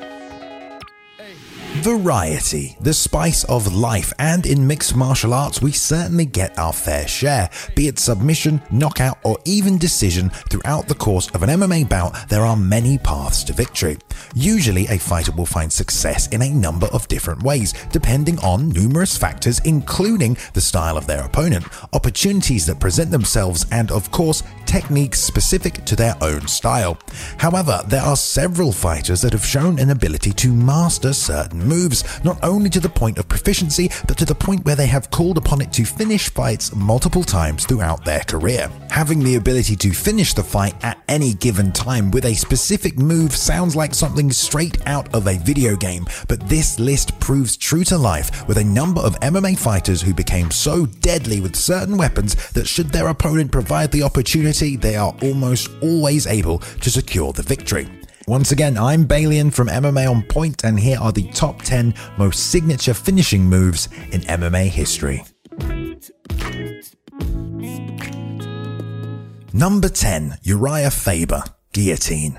Thank you. Variety, the spice of life, and in mixed martial arts, we certainly get our fair share. Be it submission, knockout, or even decision, throughout the course of an MMA bout, there are many paths to victory. Usually, a fighter will find success in a number of different ways, depending on numerous factors, including the style of their opponent, opportunities that present themselves, and of course, techniques specific to their own style. However, there are several fighters that have shown an ability to master certain moves, not only to the point of proficiency, but to the point where they have called upon it to finish fights multiple times throughout their career. Having the ability to finish the fight at any given time with a specific move sounds like something straight out of a video game, but this list proves true to life with a number of MMA fighters who became so deadly with certain weapons that should their opponent provide the opportunity they are almost always able to secure the victory. Once again, I'm Balian from MMA On Point, and here are the top 10 most signature finishing moves in MMA history. Number 10 Uriah Faber, Guillotine.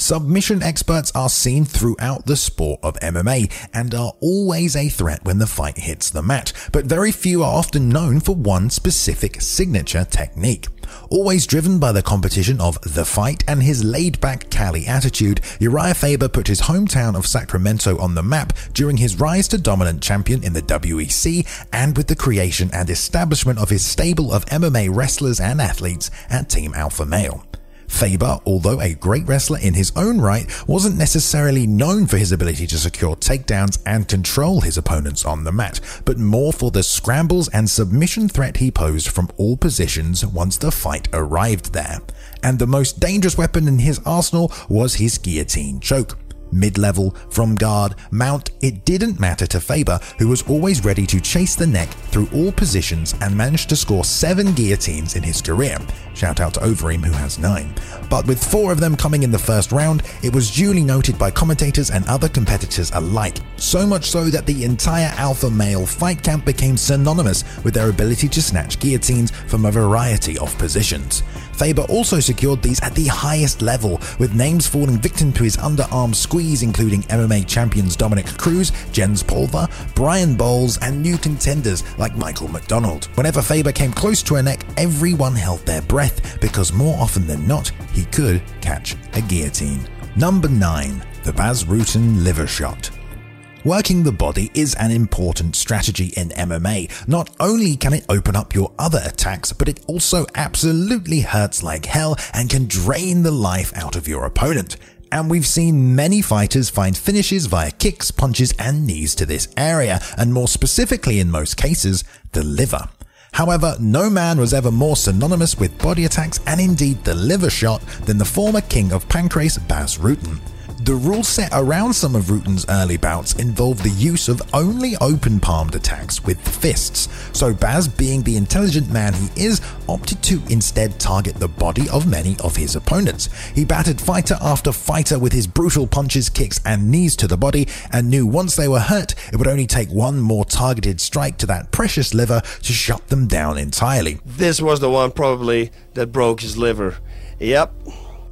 Submission experts are seen throughout the sport of MMA and are always a threat when the fight hits the mat, but very few are often known for one specific signature technique. Always driven by the competition of the fight and his laid back Cali attitude, Uriah Faber put his hometown of Sacramento on the map during his rise to dominant champion in the WEC and with the creation and establishment of his stable of MMA wrestlers and athletes at Team Alpha Male. Faber, although a great wrestler in his own right, wasn't necessarily known for his ability to secure takedowns and control his opponents on the mat, but more for the scrambles and submission threat he posed from all positions once the fight arrived there. And the most dangerous weapon in his arsenal was his guillotine choke mid-level, from guard, mount, it didn't matter to Faber, who was always ready to chase the neck through all positions and managed to score seven guillotines in his career. Shout out to Overeem who has nine. But with four of them coming in the first round, it was duly noted by commentators and other competitors alike. So much so that the entire alpha male fight camp became synonymous with their ability to snatch guillotines from a variety of positions. Faber also secured these at the highest level, with names falling victim to his underarm squeeze, including MMA champions Dominick Cruz, Jens Pulver, Brian Bowles, and new contenders like Michael McDonald. Whenever Faber came close to a neck, everyone held their breath because more often than not, he could catch a guillotine. Number 9. The Bas Rutten Liver Shot. Working the body is an important strategy in MMA. Not only can it open up your other attacks, but it also absolutely hurts like hell and can drain the life out of your opponent. And we've seen many fighters find finishes via kicks, punches, and knees to this area, and more specifically in most cases, the liver. However, no man was ever more synonymous with body attacks and indeed the liver shot than the former king of Pancrase, Bas Rutten. The rules set around some of Rutten's early bouts involved the use of only open palmed attacks with fists, so Bas, being the intelligent man he is, opted to instead target the body of many of his opponents. He battered fighter after fighter with his brutal punches, kicks, and knees to the body, and knew once they were hurt, it would only take one more targeted strike to that precious liver to shut them down entirely. This was the one probably that broke his liver. Yep,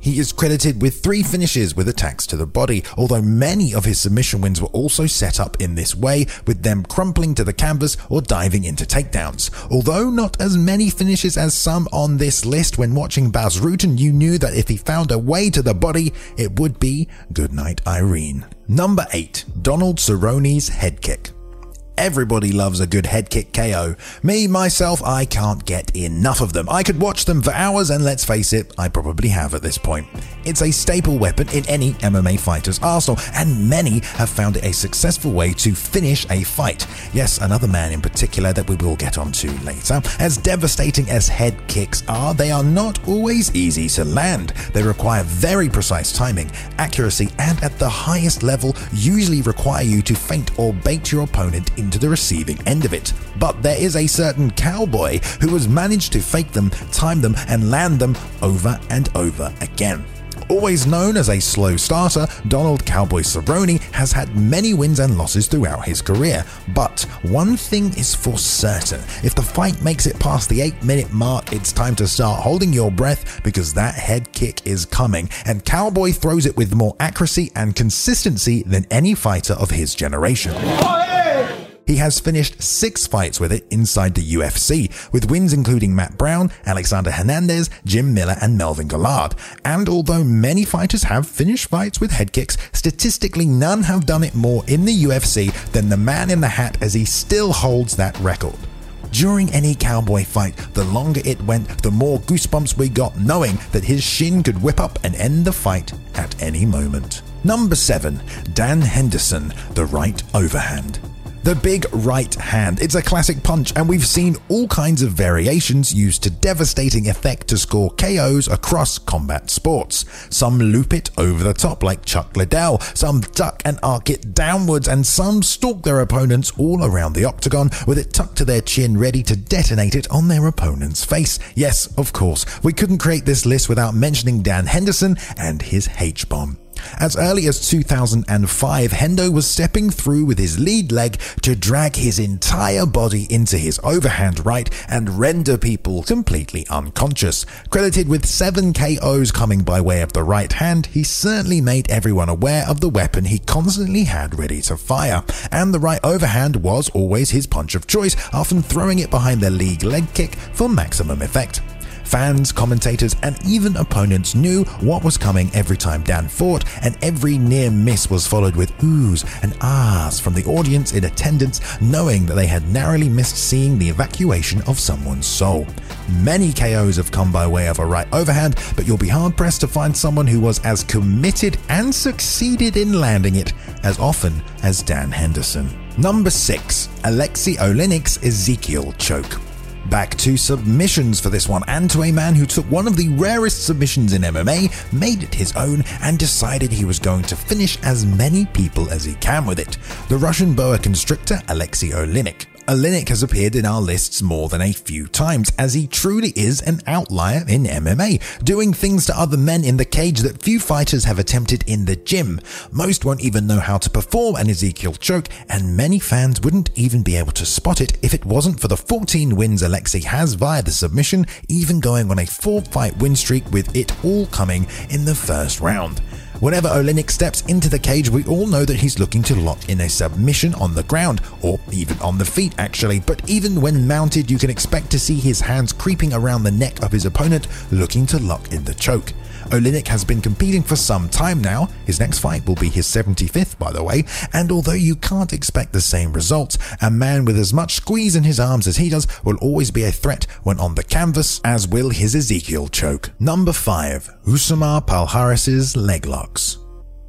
he is credited with three finishes with attacks to the body, although many of his submission wins were also set up in this way, with them crumpling to the canvas or diving into takedowns. Although not as many finishes as some on this list, when watching Bas Rutten, you knew that if he found a way to the body, it would be Goodnight Irene. Number 8. Donald Cerrone's Head Kick. Everybody loves a good head kick KO. Me, myself, I can't get enough of them. I could watch them for hours, and let's face it, I probably have at this point. It's a staple weapon in any MMA fighter's arsenal, and many have found it a successful way to finish a fight. Yes, another man in particular that we will get onto later. As devastating as head kicks are, they are not always easy to land. They require very precise timing, accuracy, and at the highest level, usually require you to feint or bait your opponent in into the receiving end of it. But there is a certain cowboy who has managed to fake them, time them, and land them over and over again. Always known as a slow starter, Donald Cowboy Cerrone has had many wins and losses throughout his career. But one thing is for certain if the fight makes it past the 8 minute mark, it's time to start holding your breath because that head kick is coming, and Cowboy throws it with more accuracy and consistency than any fighter of his generation. He has finished six fights with it inside the UFC, with wins including Matt Brown, Alexander Hernandez, Jim Miller, and Melvin Guillard. And although many fighters have finished fights with head kicks, statistically none have done it more in the UFC than the man in the hat as he still holds that record. During any cowboy fight, the longer it went, the more goosebumps we got knowing that his shin could whip up and end the fight at any moment. Number 7. Dan Henderson, the right overhand. The big right hand. It's a classic punch, and we've seen all kinds of variations used to devastating effect to score KOs across combat sports. Some loop it over the top like Chuck Liddell, some duck and arc it downwards, and some stalk their opponents all around the octagon with it tucked to their chin ready to detonate it on their opponent's face. Yes, of course, we couldn't create this list without mentioning Dan Henderson and his H-bomb. As early as 2005, Hendo was stepping through with his lead leg to drag his entire body into his overhand right and render people completely unconscious. Credited with 7 KOs coming by way of the right hand, he certainly made everyone aware of the weapon he constantly had ready to fire. And the right overhand was always his punch of choice, often throwing it behind the league leg kick for maximum effect. Fans, commentators, and even opponents knew what was coming every time Dan fought, and every near miss was followed with oohs and ahs from the audience in attendance, knowing that they had narrowly missed seeing the evacuation of someone's soul. Many KOs have come by way of a right overhand, but you'll be hard pressed to find someone who was as committed and succeeded in landing it as often as Dan Henderson. Number 6. Alexei Oleinik's Ezekiel Choke. Back to submissions for this one, and to a man who took one of the rarest submissions in MMA, made it his own, and decided he was going to finish as many people as he can with it. The Russian boa constrictor Alexei Oleinik. Oleinik has appeared in our lists more than a few times, as he truly is an outlier in MMA, doing things to other men in the cage that few fighters have attempted in the gym. Most won't even know how to perform an Ezekiel choke, and many fans wouldn't even be able to spot it if it wasn't for the 14 wins Alexei has via the submission, even going on a four fight win streak with it all coming in the first round. Whenever Oleinik steps into the cage, we all know that he's looking to lock in a submission on the ground, or even on the feet actually, but even when mounted, you can expect to see his hands creeping around the neck of his opponent, looking to lock in the choke. Oleinik has been competing for some time now. His next fight will be his 75th, by the way. And although you can't expect the same results, a man with as much squeeze in his arms as he does will always be a threat when on the canvas, as will his Ezekiel choke. Number 5. Rousimar Palhares's leg locks.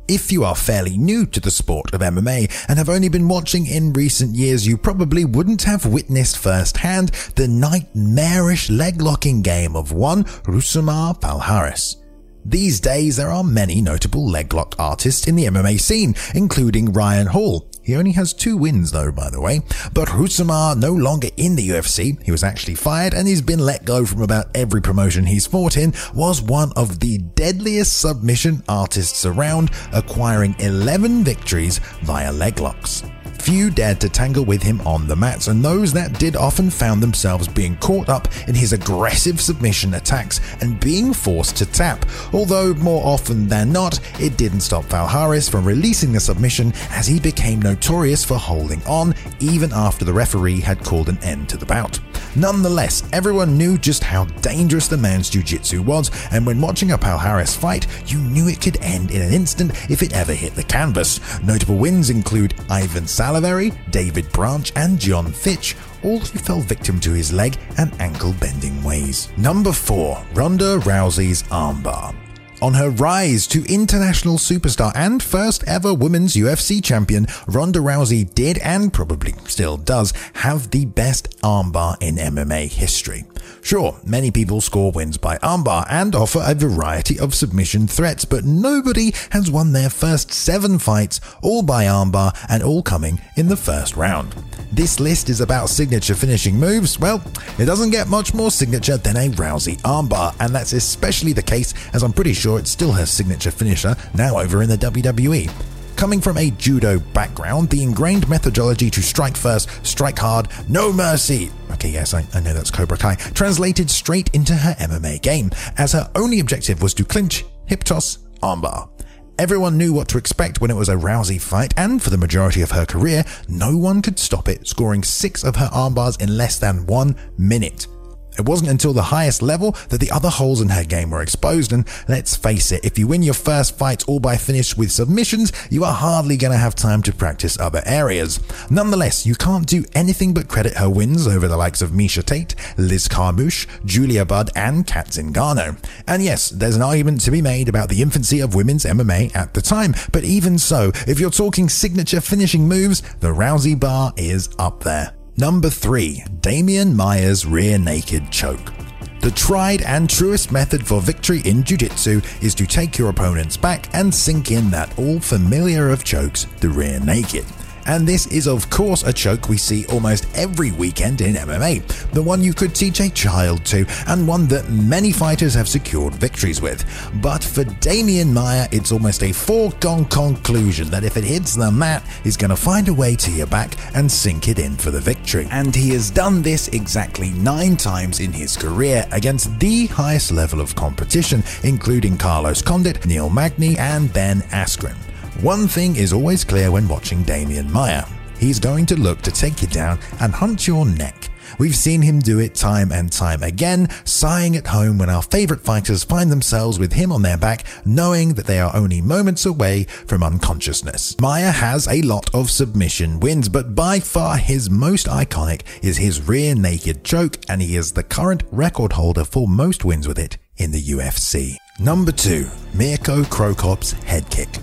If you are fairly new to the sport of MMA and have only been watching in recent years, you probably wouldn't have witnessed firsthand the nightmarish leg locking game of one Rousimar Palhares. These days, there are many notable leglock artists in the MMA scene, including Ryan Hall. He only has two wins though, by the way. But Rousimar no longer in the UFC. He was actually fired and he's been let go from about every promotion he's fought in, was one of the deadliest submission artists around, acquiring 11 victories via leglocks. Few dared to tangle with him on the mats, and those that did often found themselves being caught up in his aggressive submission attacks and being forced to tap. Although more often than not, it didn't stop Palhares from releasing the submission as he became notorious for holding on even after the referee had called an end to the bout. Nonetheless, everyone knew just how dangerous the man's jiu-jitsu was, and when watching a Palhares fight, you knew it could end in an instant if it ever hit the canvas. Notable wins include Ivan Salaverry, David Branch, and John Fitch, all who fell victim to his leg and ankle bending ways. Number 4. Ronda Rousey's armbar. On her rise to international superstar and first ever women's UFC champion, Ronda Rousey did and probably still does have the best armbar in MMA history. Sure, many people score wins by armbar and offer a variety of submission threats, but nobody has won their first seven fights, all by armbar and all coming in the first round. This list is about signature finishing moves. Well, it doesn't get much more signature than a Rousey armbar, and that's especially the case as I'm pretty sure it's still her signature finisher now over in the WWE. Coming from a judo background, the ingrained methodology to strike first, strike hard, no mercy. Okay, yes, I, I know that's Cobra Kai. Translated straight into her MMA game, as her only objective was to clinch, hip toss, armbar. Everyone knew what to expect when it was a Rousey fight, and for the majority of her career, no one could stop it, scoring six of her armbars in less than one minute. It wasn't until the highest level that the other holes in her game were exposed, and let's face it, if you win your first fight all by finish with submissions, you are hardly going to have time to practice other areas. Nonetheless, you can't do anything but credit her wins over the likes of Miesha Tate, Liz Carmouche, Julia Budd, and Cat Zingano. And yes, there's an argument to be made about the infancy of women's MMA at the time, but even so, if you're talking signature finishing moves, the Rousey bar is up there. Number 3. Demian Maia's Rear Naked Choke. The tried and truest method for victory in Jiu Jitsu is to take your opponent's back and sink in that all familiar of chokes, the rear naked. And this is, of course, a choke we see almost every weekend in MMA, the one you could teach a child to, and one that many fighters have secured victories with. But for Demian Maia, it's almost a foregone conclusion that if it hits the mat, he's going to find a way to your back and sink it in for the victory. And he has done this exactly nine times in his career against the highest level of competition, including Carlos Condit, Neil Magny, and Ben Askren. One thing is always clear when watching Demian Maia. He's going to look to take you down and hunt your neck. We've seen him do it time and time again, sighing at home when our favourite fighters find themselves with him on their back, knowing that they are only moments away from unconsciousness. Maia has a lot of submission wins, but by far his most iconic is his rear naked choke, and he is the current record holder for most wins with it in the UFC. Number 2. Mirko Cro Cop's head kick.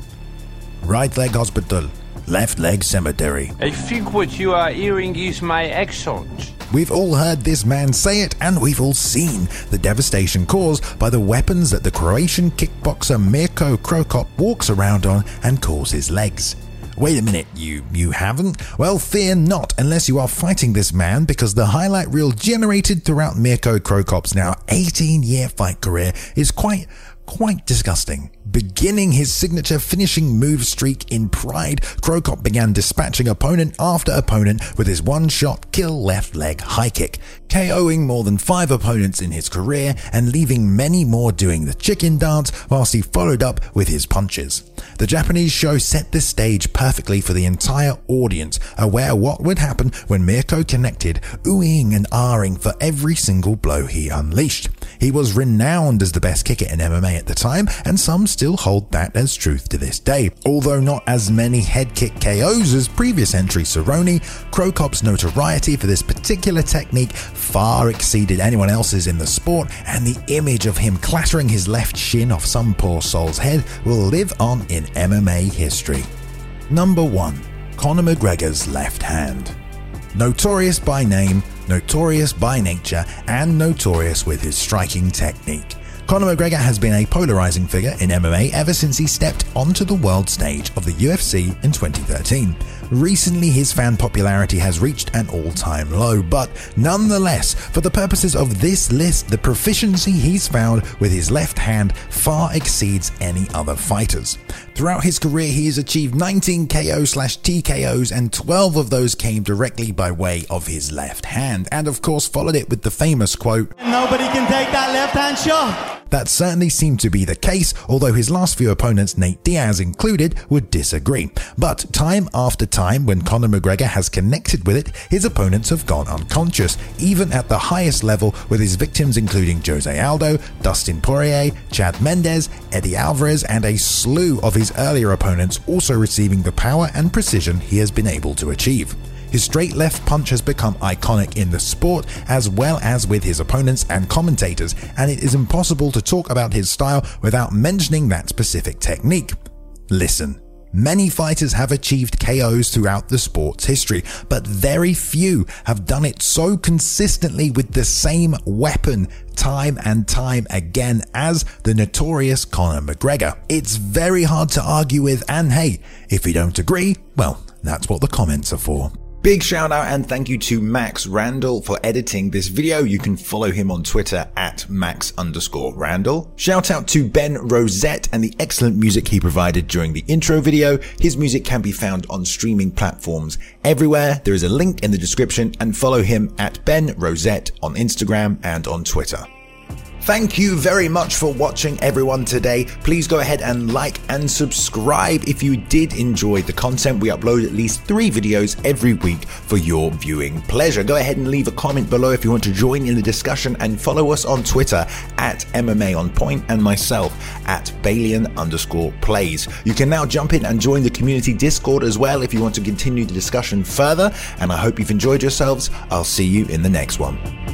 Right leg hospital, left leg cemetery. I think what you are hearing is my accent. We've all heard this man say it, and we've all seen the devastation caused by the weapons that the Croatian kickboxer Mirko Cro Cop walks around on and calls his legs. Wait a minute, you you haven't? Well, fear not, unless you are fighting this man, because the highlight reel generated throughout Mirko Cro Cop's now 18-year fight career is quite quite disgusting. Beginning his signature finishing move streak in pride, Cro Cop began dispatching opponent after opponent with his one shot kill left leg high kick, KOing more than five opponents in his career and leaving many more doing the chicken dance whilst he followed up with his punches. The Japanese show set the stage perfectly for the entire audience, aware what would happen when Mirko connected, oohing and ahhing for every single blow he unleashed. He was renowned as the best kicker in MMA at the time, and some still hold that as truth to this day. Although not as many head kick KOs as previous entry Cerrone, Cro Cop's notoriety for this particular technique far exceeded anyone else's in the sport, and the image of him clattering his left shin off some poor soul's head will live on in MMA history. Number 1. Conor McGregor's left hand. Notorious by name, notorious by nature, and notorious with his striking technique. Conor McGregor has been a polarizing figure in MMA ever since he stepped onto the world stage of the UFC in 2013. Recently, his fan popularity has reached an all time low, but nonetheless, for the purposes of this list, the proficiency he's found with his left hand far exceeds any other fighters. Throughout his career, he has achieved 19 KO slash TKOs, and 12 of those came directly by way of his left hand, and of course, followed it with the famous quote Nobody can take that left hand shot. That certainly seemed to be the case, although his last few opponents, Nate Diaz included, would disagree. But time after time, when Conor McGregor has connected with it, his opponents have gone unconscious, even at the highest level, with his victims including Jose Aldo, Dustin Poirier, Chad Mendes, Eddie Alvarez, and a slew of his earlier opponents also receiving the power and precision he has been able to achieve. His straight left punch has become iconic in the sport as well as with his opponents and commentators, and it is impossible to talk about his style without mentioning that specific technique. Listen, Many fighters have achieved KOs throughout the sport's history, but very few have done it so consistently with the same weapon time and time again as the notorious Conor McGregor. It's very hard to argue with, and hey, if you don't agree, well, that's what the comments are for. Big shout out and thank you to Max Randall for editing this video. You can follow him on Twitter at Max underscore Randall. Shout out to Ben Rosette and the excellent music he provided during the intro video. His music can be found on streaming platforms everywhere. There is a link in the description and follow him at Ben Rosette on Instagram and on Twitter. Thank you very much for watching everyone today. Please go ahead and like and subscribe if you did enjoy the content. We upload at least three videos every week for your viewing pleasure. Go ahead and leave a comment below if you want to join in the discussion and follow us on Twitter at MMA on point and myself at Balian underscore plays. You can now jump in and join the community Discord as well if you want to continue the discussion further. And I hope you've enjoyed yourselves. I'll see you in the next one.